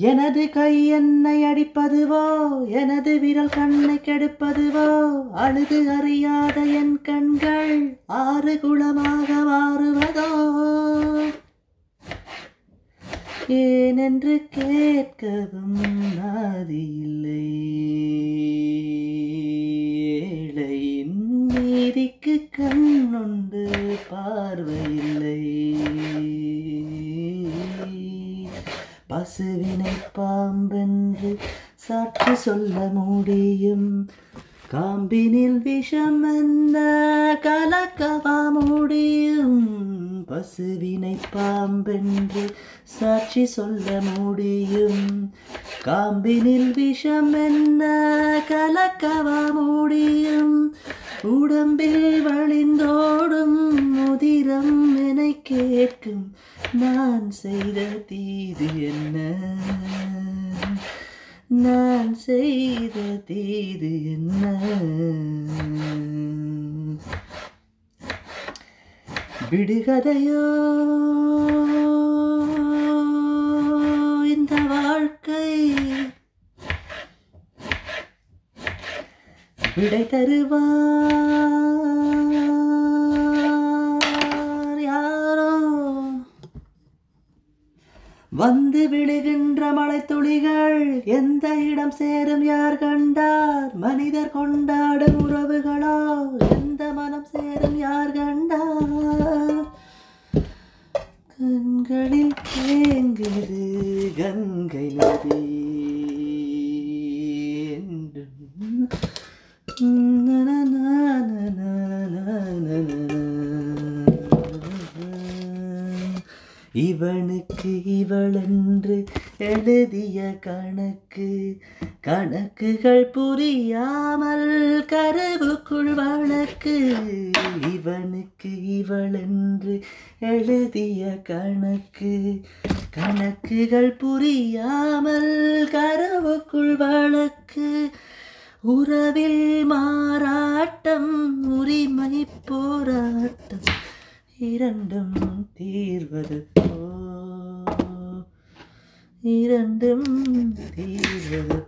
எனது கை என்னை அடிப்பதுவோ எனது விரல் கண்ணை கெடுப்பதுவோ அழுது அறியாத என் கண்கள் ஆறு குளமாக மாறுவதோ? ஏனென்று கேட்கவும் நாதி இல்லை. ஏழையின் நீதிக்கு கண்ணுண்டு பார்வையில்லை. பசுவினை பாம்பென்று சாட்சி சொல்ல முடியும். காம்பினில் விஷம் என்ன கலக்கவா முடியும். பசுவினை பாம்பென்று சாட்சி சொல்ல முடியும். காம்பினில் விஷம் என்ன கலக்கவா முடியும். உடம்பில் வழிந்தோடும் கேட்கும் நான் செய்த தீது என்ன? நான் செய்த தீது என்ன? விடுகதையோ? இந்த வாழ்க்கை விடை தருவார் வந்து விழுகின்ற மழை துளிகள் எந்த இடம் சேரும் யார் கண்டார்? மனிதர் கொண்டாடும் உறவுகளோ எந்த மனம் சேரும் யார் கண்டார்? கண்களில் தேங்குது கங்கை நதி இவனுக்கு இவளென்று எழுதிய கணக்கு. கணக்குகள் புரியாமல் கருவுக்குள் வழக்கு. இவனுக்கு இவளென்று எழுதிய கணக்கு. கணக்குகள் புரியாமல் கருவுக்குள் வழக்கு. உறவில் மாறாட்டம் உரிமை போராட்டம். இரண்டும் தீர்வது போ. இரண்டும் தீர்வது